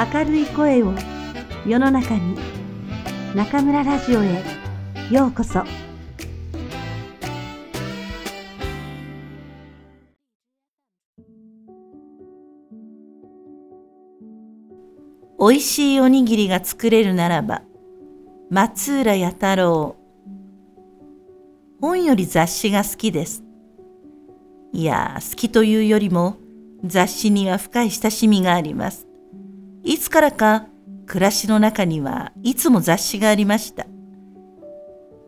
明るい声を世の中に中村ラジオへようこそ。おいしいおにぎりが作れるならば松浦弥太郎。本より雑誌が好きです。いや好きというよりも雑誌には深い親しみがあります。いつからか暮らしの中にはいつも雑誌がありました。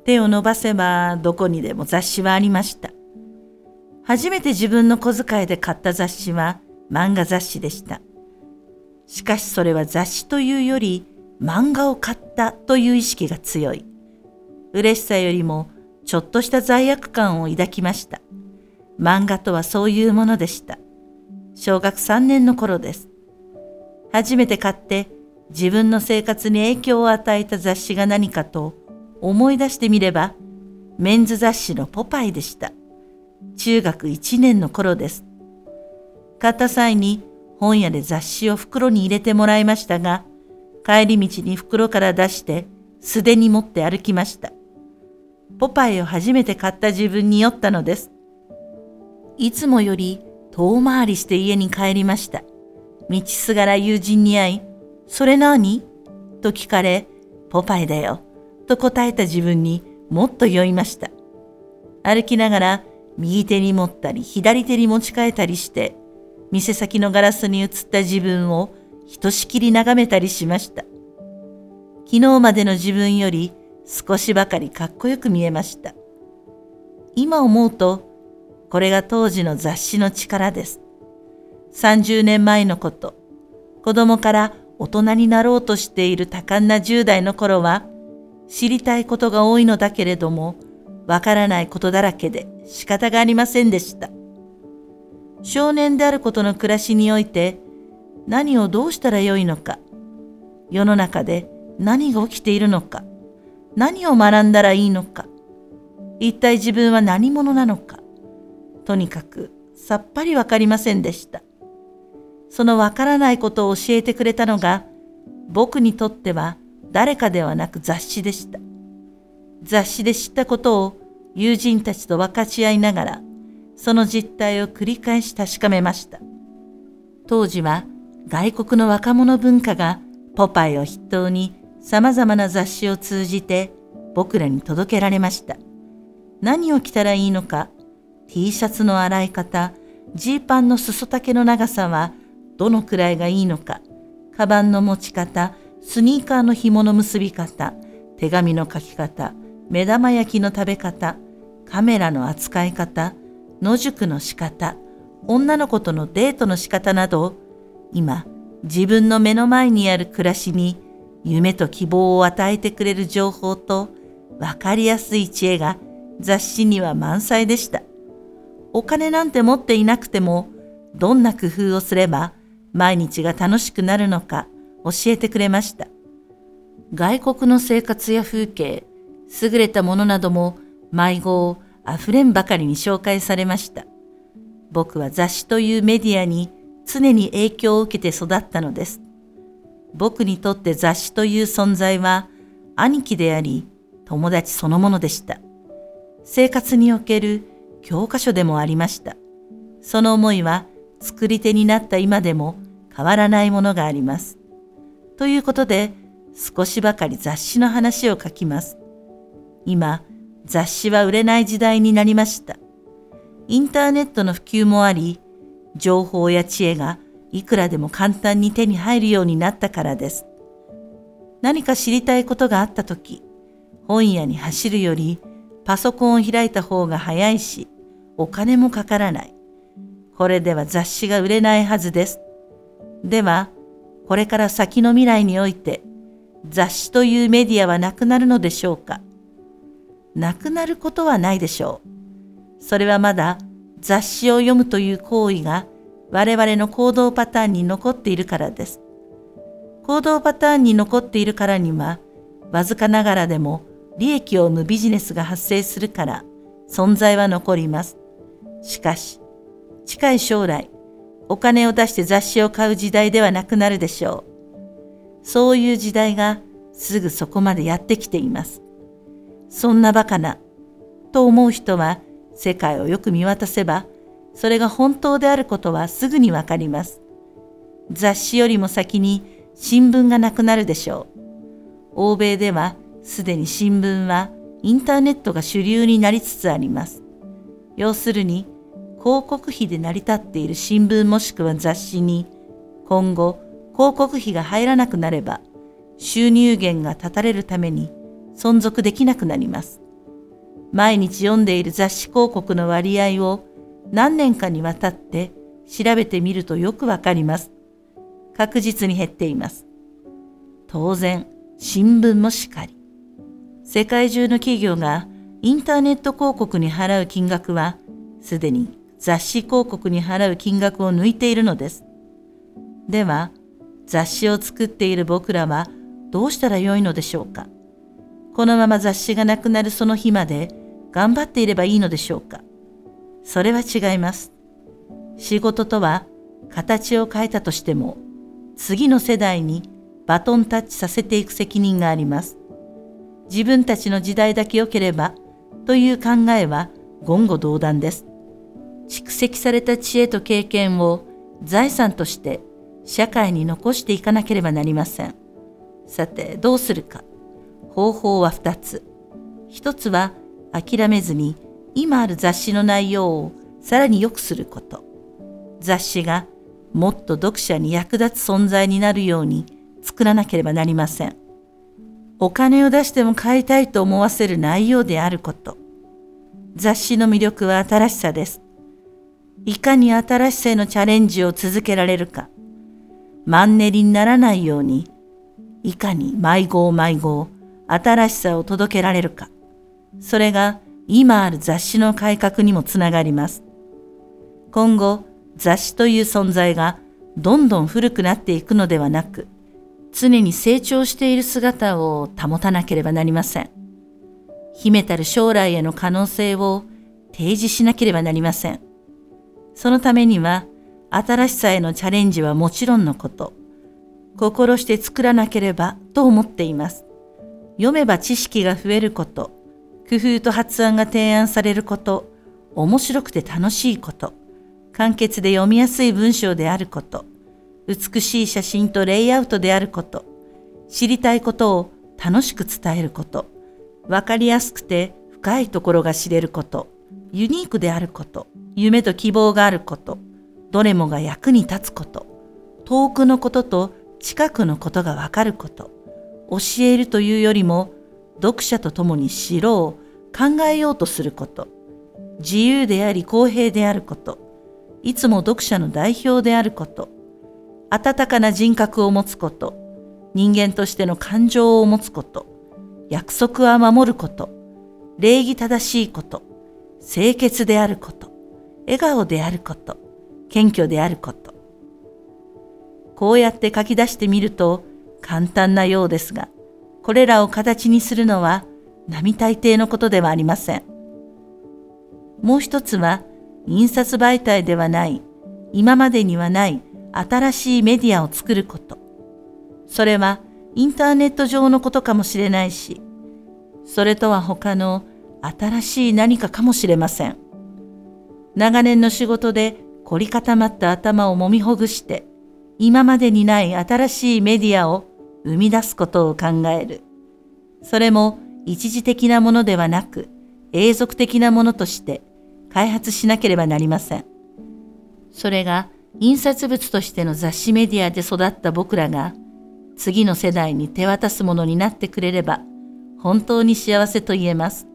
手を伸ばせばどこにでも雑誌はありました。初めて自分の小遣いで買った雑誌は漫画雑誌でした。しかしそれは雑誌というより漫画を買ったという意識が強い。嬉しさよりもちょっとした罪悪感を抱きました。漫画とはそういうものでした。小学3年の頃です。初めて買って自分の生活に影響を与えた雑誌が何かと思い出してみればメンズ雑誌のポパイでした。中学1年の頃です。買った際に本屋で雑誌を袋に入れてもらいましたが帰り道に袋から出して素手に持って歩きました。ポパイを初めて買った自分に酔ったのです。いつもより遠回りして家に帰りました。道すがら友人に会い、それ何と聞かれ、ポパイだよ、と答えた自分にもっと酔いました。歩きながら右手に持ったり左手に持ち替えたりして、店先のガラスに映った自分をひとしきり眺めたりしました。昨日までの自分より少しばかりかっこよく見えました。今思うと、これが当時の雑誌の力です。30年前のこと、子供から大人になろうとしている多感な10代の頃は、知りたいことが多いのだけれども、わからないことだらけで仕方がありませんでした。少年であることの暮らしにおいて、何をどうしたらよいのか、世の中で何が起きているのか、何を学んだらいいのか、一体自分は何者なのか、とにかくさっぱりわかりませんでした。そのわからないことを教えてくれたのが、僕にとっては誰かではなく雑誌でした。雑誌で知ったことを友人たちと分かち合いながら、その実態を繰り返し確かめました。当時は外国の若者文化がポパイを筆頭に様々な雑誌を通じて僕らに届けられました。何を着たらいいのか、T シャツの洗い方、ジーパンの裾丈の長さはどのくらいがいいのか、カバンの持ち方、スニーカーの紐の結び方、手紙の書き方、目玉焼きの食べ方、カメラの扱い方、野宿の仕方、女の子とのデートの仕方など、今、自分の目の前にある暮らしに夢と希望を与えてくれる情報と分かりやすい知恵が雑誌には満載でした。お金なんて持っていなくても、どんな工夫をすれば毎日が楽しくなるのか教えてくれました。外国の生活や風景、優れたものなども迷子あふれんばかりに紹介されました。僕は雑誌というメディアに常に影響を受けて育ったのです。僕にとって雑誌という存在は兄貴であり友達そのものでした。生活における教科書でもありました。その思いは作り手になった今でも変わらないものがあります。ということで、少しばかり雑誌の話を書きます。今、雑誌は売れない時代になりました。インターネットの普及もあり、情報や知恵がいくらでも簡単に手に入るようになったからです。何か知りたいことがあったとき、本屋に走るよりパソコンを開いた方が早いし、お金もかからない。これでは雑誌が売れないはずです。では、これから先の未来において、雑誌というメディアはなくなるのでしょうか？なくなることはないでしょう。それはまだ雑誌を読むという行為が我々の行動パターンに残っているからです。行動パターンに残っているからには、わずかながらでも利益を生むビジネスが発生するから存在は残ります。しかし、近い将来、お金を出して雑誌を買う時代ではなくなるでしょう。そういう時代がすぐそこまでやってきています。そんなバカな、と思う人は世界をよく見渡せば、それが本当であることはすぐにわかります。雑誌よりも先に新聞がなくなるでしょう。欧米ではすでに新聞はインターネットが主流になりつつあります。要するに広告費で成り立っている新聞もしくは雑誌に今後広告費が入らなくなれば収入源が断たれるために存続できなくなります。毎日読んでいる雑誌広告の割合を何年かにわたって調べてみるとよくわかります。確実に減っています。当然、新聞もしかり。世界中の企業がインターネット広告に払う金額は、すでに雑誌広告に払う金額を抜いているのです。では、雑誌を作っている僕らはどうしたらよいのでしょうかこのまま雑誌がなくなるその日まで頑張っていればいいのでしょうかそれは違います。仕事とは形を変えたとしても次の世代にバトンタッチさせていく責任があります。自分たちの時代だけ良ければという考えは言語道断です。蓄積された知恵と経験を財産として社会に残していかなければなりません。さて、どうするか。方法は二つ。一つは諦めずに今ある雑誌の内容をさらに良くすること。雑誌がもっと読者に役立つ存在になるように作らなければなりません。お金を出しても買いたいと思わせる内容であること。雑誌の魅力は新しさです。いかに新しさへのチャレンジを続けられるか。マンネリにならないように、いかに迷子を迷子、新しさを届けられるか。それが今ある雑誌の改革にもつながります。今後、雑誌という存在がどんどん古くなっていくのではなく、常に成長している姿を保たなければなりません。秘めたる将来への可能性を提示しなければなりません。そのためには、新しさへのチャレンジはもちろんのこと、心して作らなければと思っています。読めば知識が増えること、工夫と発案が提案されること、面白くて楽しいこと、簡潔で読みやすい文章であること、美しい写真とレイアウトであること、知りたいことを楽しく伝えること、わかりやすくて深いところが知れること、ユニークであること、夢と希望があること、どれもが役に立つこと、遠くのことと近くのことがわかること、教えるというよりも読者と共に知ろう、考えようとすること、自由であり公平であること、いつも読者の代表であること、温かな人格を持つこと、人間としての感情を持つこと、約束は守ること、礼儀正しいこと、清潔であること、笑顔であること、謙虚であること。こうやって書き出してみると簡単なようですが、これらを形にするのは並大抵のことではありません。もう一つは、印刷媒体ではない、今までにはない新しいメディアを作ること。それはインターネット上のことかもしれないし、それとは他の新しい何かかもしれません。長年の仕事で凝り固まった頭をもみほぐして、今までにない新しいメディアを生み出すことを考える。それも一時的なものではなく、永続的なものとして開発しなければなりません。それが印刷物としての雑誌メディアで育った僕らが次の世代に手渡すものになってくれれば本当に幸せと言えます。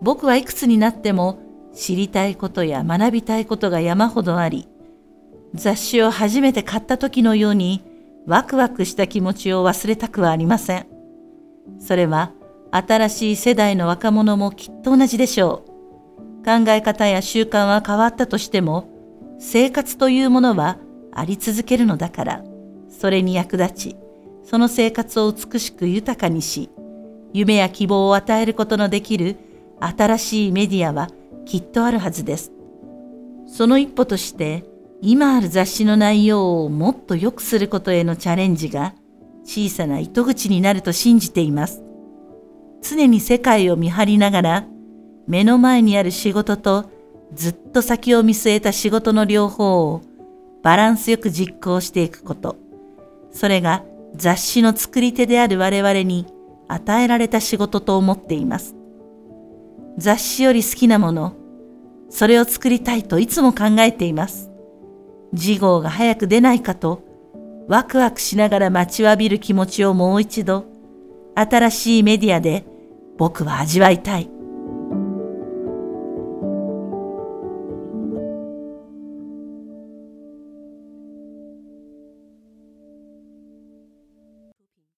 僕はいくつになっても知りたいことや学びたいことが山ほどあり、雑誌を初めて買った時のようにワクワクした気持ちを忘れたくはありません。それは新しい世代の若者もきっと同じでしょう。考え方や習慣は変わったとしても、生活というものはあり続けるのだから、それに役立ち、その生活を美しく豊かにし、夢や希望を与えることのできる新しいメディアはきっとあるはずです。その一歩として、今ある雑誌の内容をもっと良くすることへのチャレンジが小さな糸口になると信じています。常に世界を見張りながら、目の前にある仕事とずっと先を見据えた仕事の両方をバランスよく実行していくこと。それが雑誌の作り手である我々に与えられた仕事と思っています。雑誌より好きなもの、それを作りたいといつも考えています。次号が早く出ないかと、ワクワクしながら待ちわびる気持ちをもう一度、新しいメディアで僕は味わいたい。